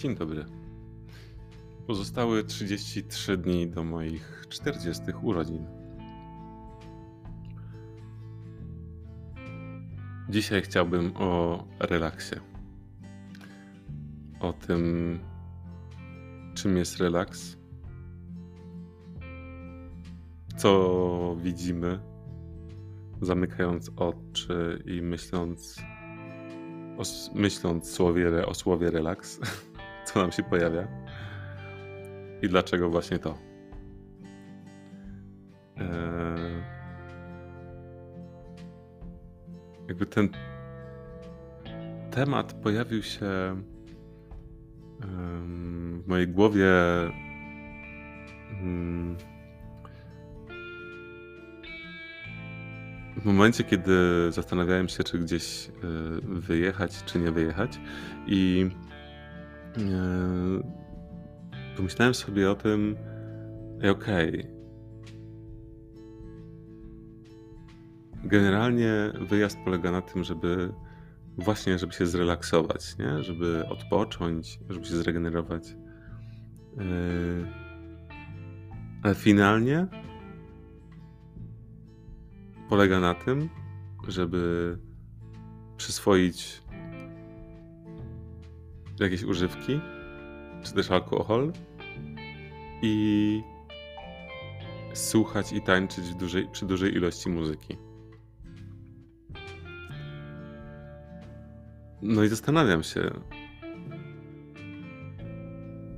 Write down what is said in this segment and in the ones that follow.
Dzień dobry. Pozostały 33 dni do moich 40 urodzin. Dzisiaj chciałbym o relaksie. O tym, czym jest relaks, co widzimy, zamykając oczy i myśląc o, myśląc słowie, o słowie relaks, co nam się pojawia i dlaczego właśnie to. Eee, jakby ten temat pojawił się w mojej głowie mm, w momencie, kiedy zastanawiałem się, czy gdzieś e, wyjechać, czy nie wyjechać, i pomyślałem sobie o tym, okej. Okay. Generalnie wyjazd polega na tym, żeby właśnie, żeby się zrelaksować, nie? żeby odpocząć, żeby się zregenerować. E, ale finalnie polega na tym, żeby przyswoić jakieś używki, czy też alkohol i słuchać i tańczyć dużej, przy dużej ilości muzyki. No i zastanawiam się,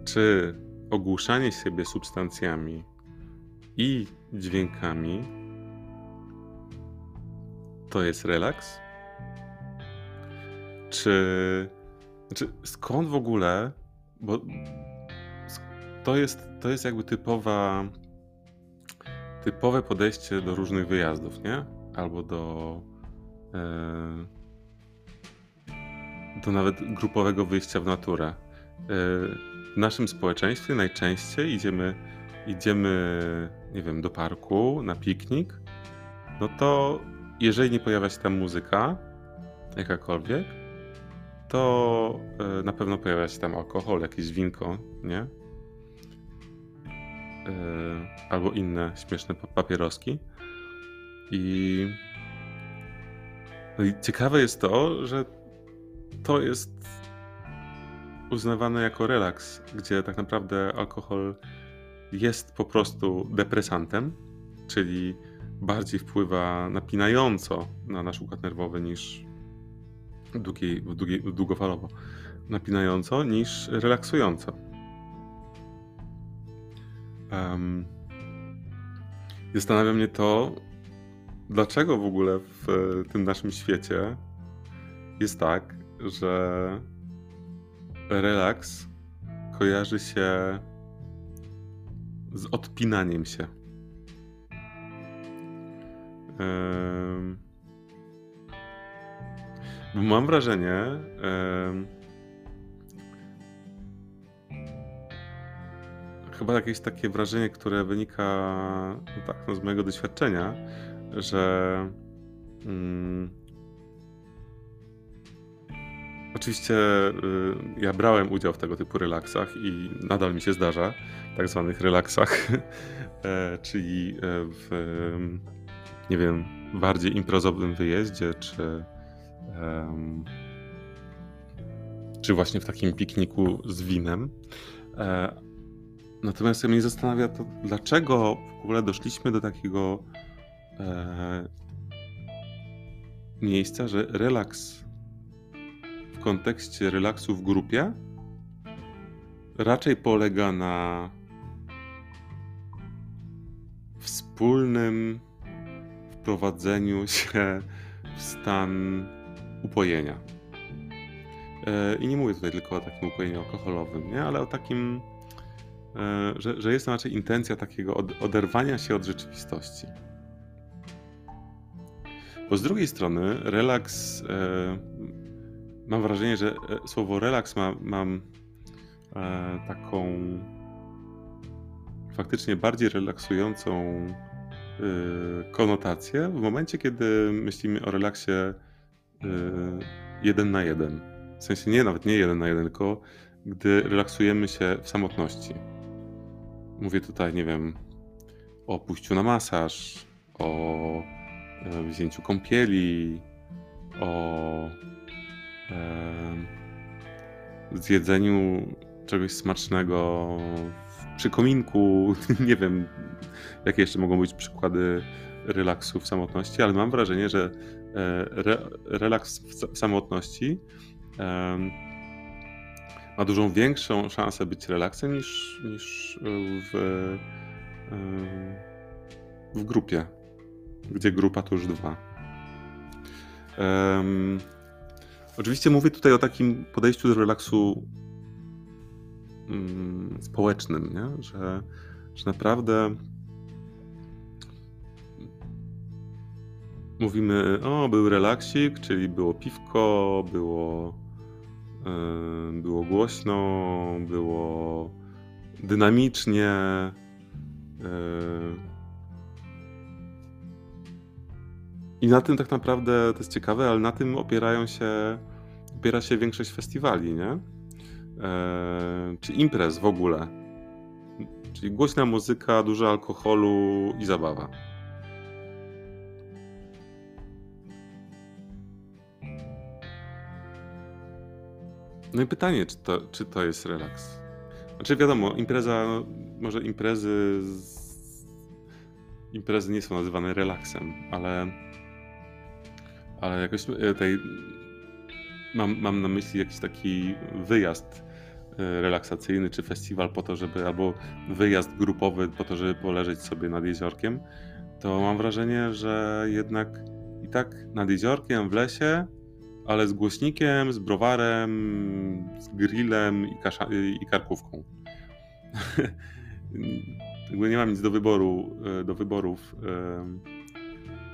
czy ogłuszanie siebie substancjami i dźwiękami to jest relaks? Czy, znaczy skąd w ogóle, bo to jest, to jest jakby typowa, typowe podejście do różnych wyjazdów, nie? Albo do, e, do nawet grupowego wyjścia w naturę. E, w naszym społeczeństwie najczęściej idziemy, idziemy, nie wiem, do parku na piknik, no to jeżeli nie pojawia się tam muzyka, jakakolwiek, to e, na pewno pojawia się tam alkohol, jakieś winko, nie? E, albo inne śmieszne papieroski. I, no i ciekawe jest to, że to jest uznawane jako relaks, gdzie tak naprawdę alkohol jest po prostu depresantem, czyli bardziej wpływa napinająco na nasz układ nerwowy niż długiej, długiej, długofalowo napinająco niż relaksująco. Um, zastanawia mnie to, dlaczego w ogóle w tym naszym świecie jest tak, że relaks kojarzy się z odpinaniem się bo mam wrażenie, chyba jakieś takie wrażenie, które wynika no tak, no z mojego doświadczenia, że mm, oczywiście y, ja brałem udział w tego typu relaksach i nadal mi się zdarza, tak zwanych relaksach, e, czyli e, w nie wiem, bardziej imprezowym wyjeździe, czy, czy właśnie w takim pikniku z winem. E, natomiast mnie zastanawia to, dlaczego w ogóle doszliśmy do takiego e, miejsca, że relaks w kontekście relaksu w grupie raczej polega na wspólnym wprowadzeniu się w stan upojenia. E, I nie mówię tutaj tylko o takim upojeniu alkoholowym, nie? ale o takim, e, że, że jest to raczej intencja takiego oderwania się od rzeczywistości. Bo z drugiej strony, relaks, e, mam wrażenie, że słowo relaks ma, mam taką faktycznie bardziej relaksującą konotację w momencie, kiedy myślimy o relaksie jeden na jeden. W sensie nie nawet nie jeden na jeden, tylko gdy relaksujemy się w samotności. Mówię tutaj, nie wiem, o pójściu na masaż, o e, wzięciu kąpieli, o e, zjedzeniu czegoś smacznego przy kominku. Nie wiem, jakie jeszcze mogą być przykłady relaksu w samotności, ale mam wrażenie, że e, re, relaks w samotności ma dużą większą szansę być relaksem niż, niż w, w grupie, gdzie grupa to już dwa. Um, oczywiście mówię tutaj o takim podejściu do relaksu um, społecznym, nie? Że, że naprawdę mówimy, o, był relaksik, czyli było piwko, było, yy, było głośno, było dynamicznie. Yy. I na tym tak naprawdę to jest ciekawe, ale na tym opierają się, opiera się większość festiwali, nie? Yy, czy imprez w ogóle. Czyli głośna muzyka, dużo alkoholu i zabawa. No i pytanie, czy to, czy to jest relaks? Znaczy wiadomo, impreza, no, może imprezy z... imprezy nie są nazywane relaksem, ale ale jakoś e, tej mam, mam na myśli jakiś taki wyjazd e, relaksacyjny, czy festiwal po to, żeby, albo wyjazd grupowy po to, żeby poleżeć sobie nad jeziorkiem, to mam wrażenie, że jednak i tak nad jeziorkiem w lesie ale z głośnikiem, z browarem, z grillem i, i karkówką. Nie mam nic do wyboru, e, do wyborów,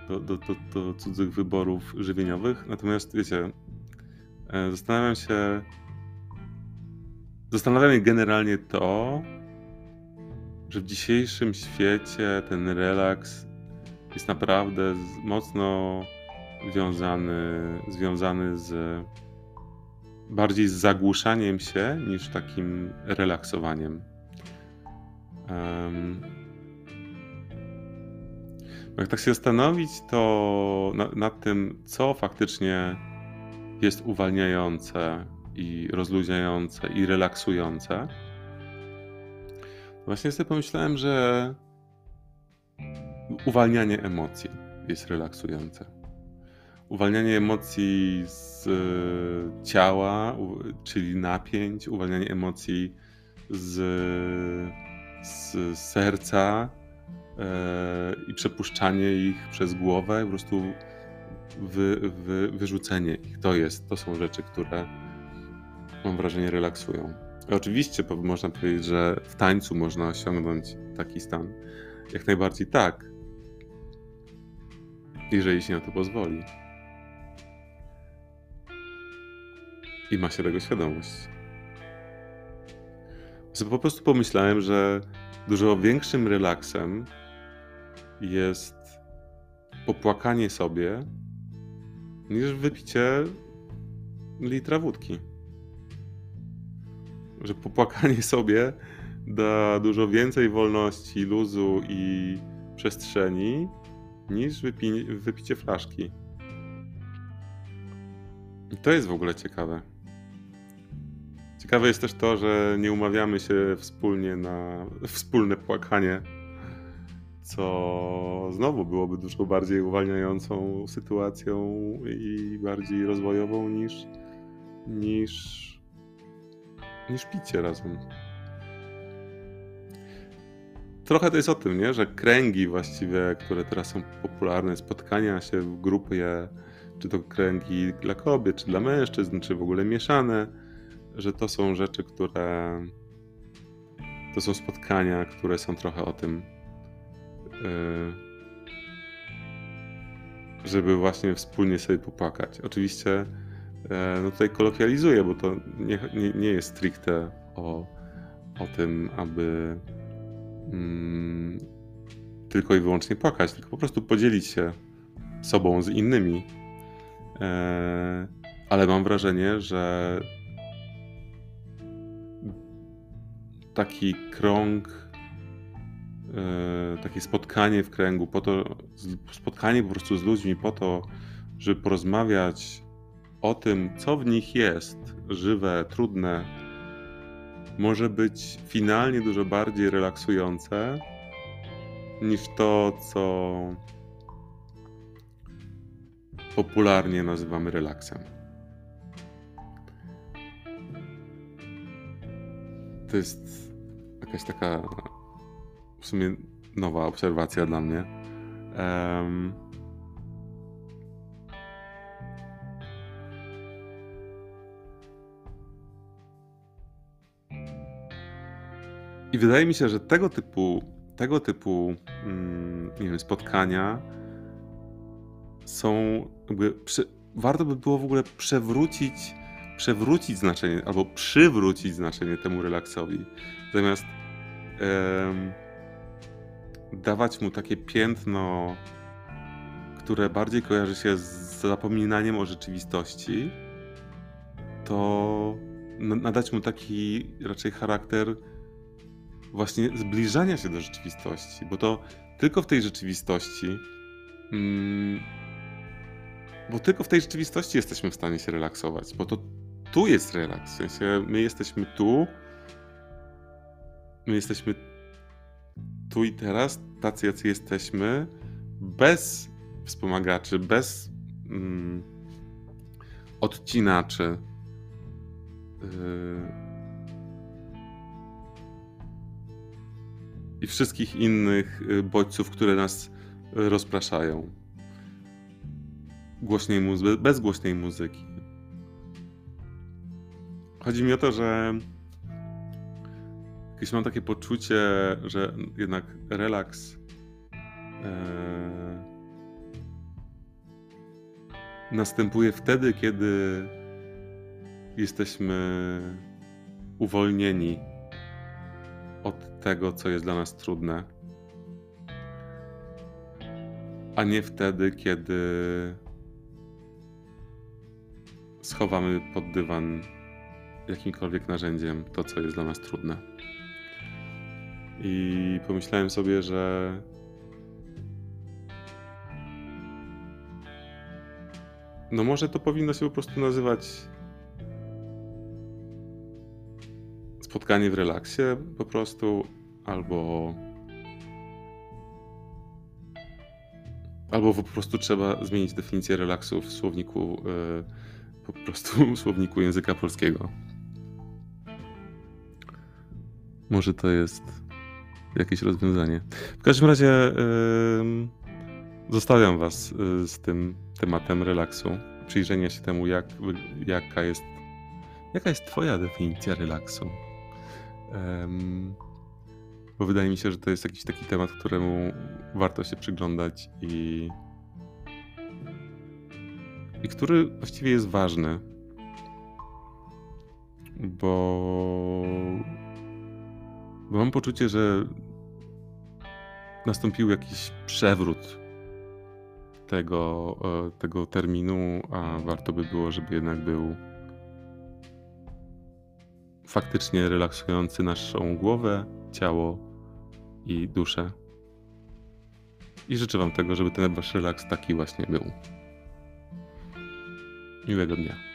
do, do, do, do cudzych wyborów żywieniowych. Natomiast wiecie, e, zastanawiam się, zastanawiam się generalnie to, że w dzisiejszym świecie ten relaks jest naprawdę mocno związany, związany z bardziej z zagłuszaniem się niż takim relaksowaniem. Um, jak tak się zastanowić, to na, nad tym, co faktycznie jest uwalniające i rozluźniające i relaksujące, właśnie sobie pomyślałem, że uwalnianie emocji jest relaksujące uwalnianie emocji z e, ciała, czyli napięć, uwalnianie emocji z, z serca e, i przepuszczanie ich przez głowę, po prostu wy, wy, wyrzucenie ich. To jest, to są rzeczy, które mam wrażenie relaksują. oczywiście można powiedzieć, że w tańcu można osiągnąć taki stan. Jak najbardziej tak, jeżeli się na to pozwoli. I ma się tego świadomość. Po prostu pomyślałem, że dużo większym relaksem jest popłakanie sobie niż wypicie litra wódki. Że popłakanie sobie da dużo więcej wolności, luzu i przestrzeni niż wypi wypicie flaszki. I to jest w ogóle ciekawe. Ciekawe jest też to, że nie umawiamy się wspólnie na wspólne płakanie, co znowu byłoby dużo bardziej uwalniającą sytuacją i bardziej rozwojową niż, niż, niż picie razem. Trochę to jest o tym, nie? że kręgi właściwie, które teraz są popularne, spotkania się w grupie, czy to kręgi dla kobiet, czy dla mężczyzn, czy w ogóle mieszane, że to są rzeczy, które. To są spotkania, które są trochę o tym, yy, żeby właśnie wspólnie sobie popłakać. Oczywiście yy, no tutaj kolokwializuję, bo to nie, nie, nie jest stricte o, o tym, aby mm, tylko i wyłącznie płakać, tylko po prostu podzielić się sobą z innymi. Yy, ale mam wrażenie, że taki krąg, e, takie spotkanie w kręgu, po to, spotkanie po prostu z ludźmi po to, żeby porozmawiać o tym, co w nich jest, żywe, trudne, może być finalnie dużo bardziej relaksujące niż to, co popularnie nazywamy relaksem. To jest jakaś taka w sumie nowa obserwacja dla mnie. Um, I wydaje mi się, że tego typu, tego typu mm, nie wiem, spotkania są jakby przy, warto by było w ogóle przewrócić, przewrócić znaczenie albo przywrócić znaczenie temu relaksowi. Zamiast em, dawać mu takie piętno, które bardziej kojarzy się z zapominaniem o rzeczywistości, to nadać mu taki raczej charakter właśnie zbliżania się do rzeczywistości, bo to tylko w tej rzeczywistości, mm, bo tylko w tej rzeczywistości jesteśmy w stanie się relaksować, bo to tu jest relaks. W sensie my jesteśmy tu, my jesteśmy tu i teraz, tacy jacy jesteśmy, bez wspomagaczy, bez mm, odcinaczy. Yy, i wszystkich innych y, bodźców, które nas rozpraszają. Głośnej muzyki, bez głośnej muzyki. Chodzi mi o to, że jakieś mam takie poczucie, że jednak relaks e, następuje wtedy, kiedy jesteśmy uwolnieni od tego, co jest dla nas trudne, a nie wtedy, kiedy schowamy pod dywan jakimkolwiek narzędziem to, co jest dla nas trudne. I pomyślałem sobie, że no może to powinno się po prostu nazywać spotkanie w relaksie po prostu, albo albo po prostu trzeba zmienić definicję relaksu w słowniku yy, po prostu w słowniku języka polskiego. Może to jest jakieś rozwiązanie. W każdym razie yy, zostawiam Was yy, z tym tematem relaksu. Przyjrzenia się temu, jak, jaka jest jaka jest Twoja definicja relaksu. Um, bo wydaje mi się, że to jest jakiś taki temat, któremu warto się przyglądać i, i który właściwie jest ważny. Bo, bo mam poczucie, że nastąpił jakiś przewrót tego, e, tego terminu, a warto by było, żeby jednak był faktycznie relaksujący naszą głowę, ciało i duszę. I życzę Wam tego, żeby ten Wasz relaks taki właśnie był. Miłego dnia.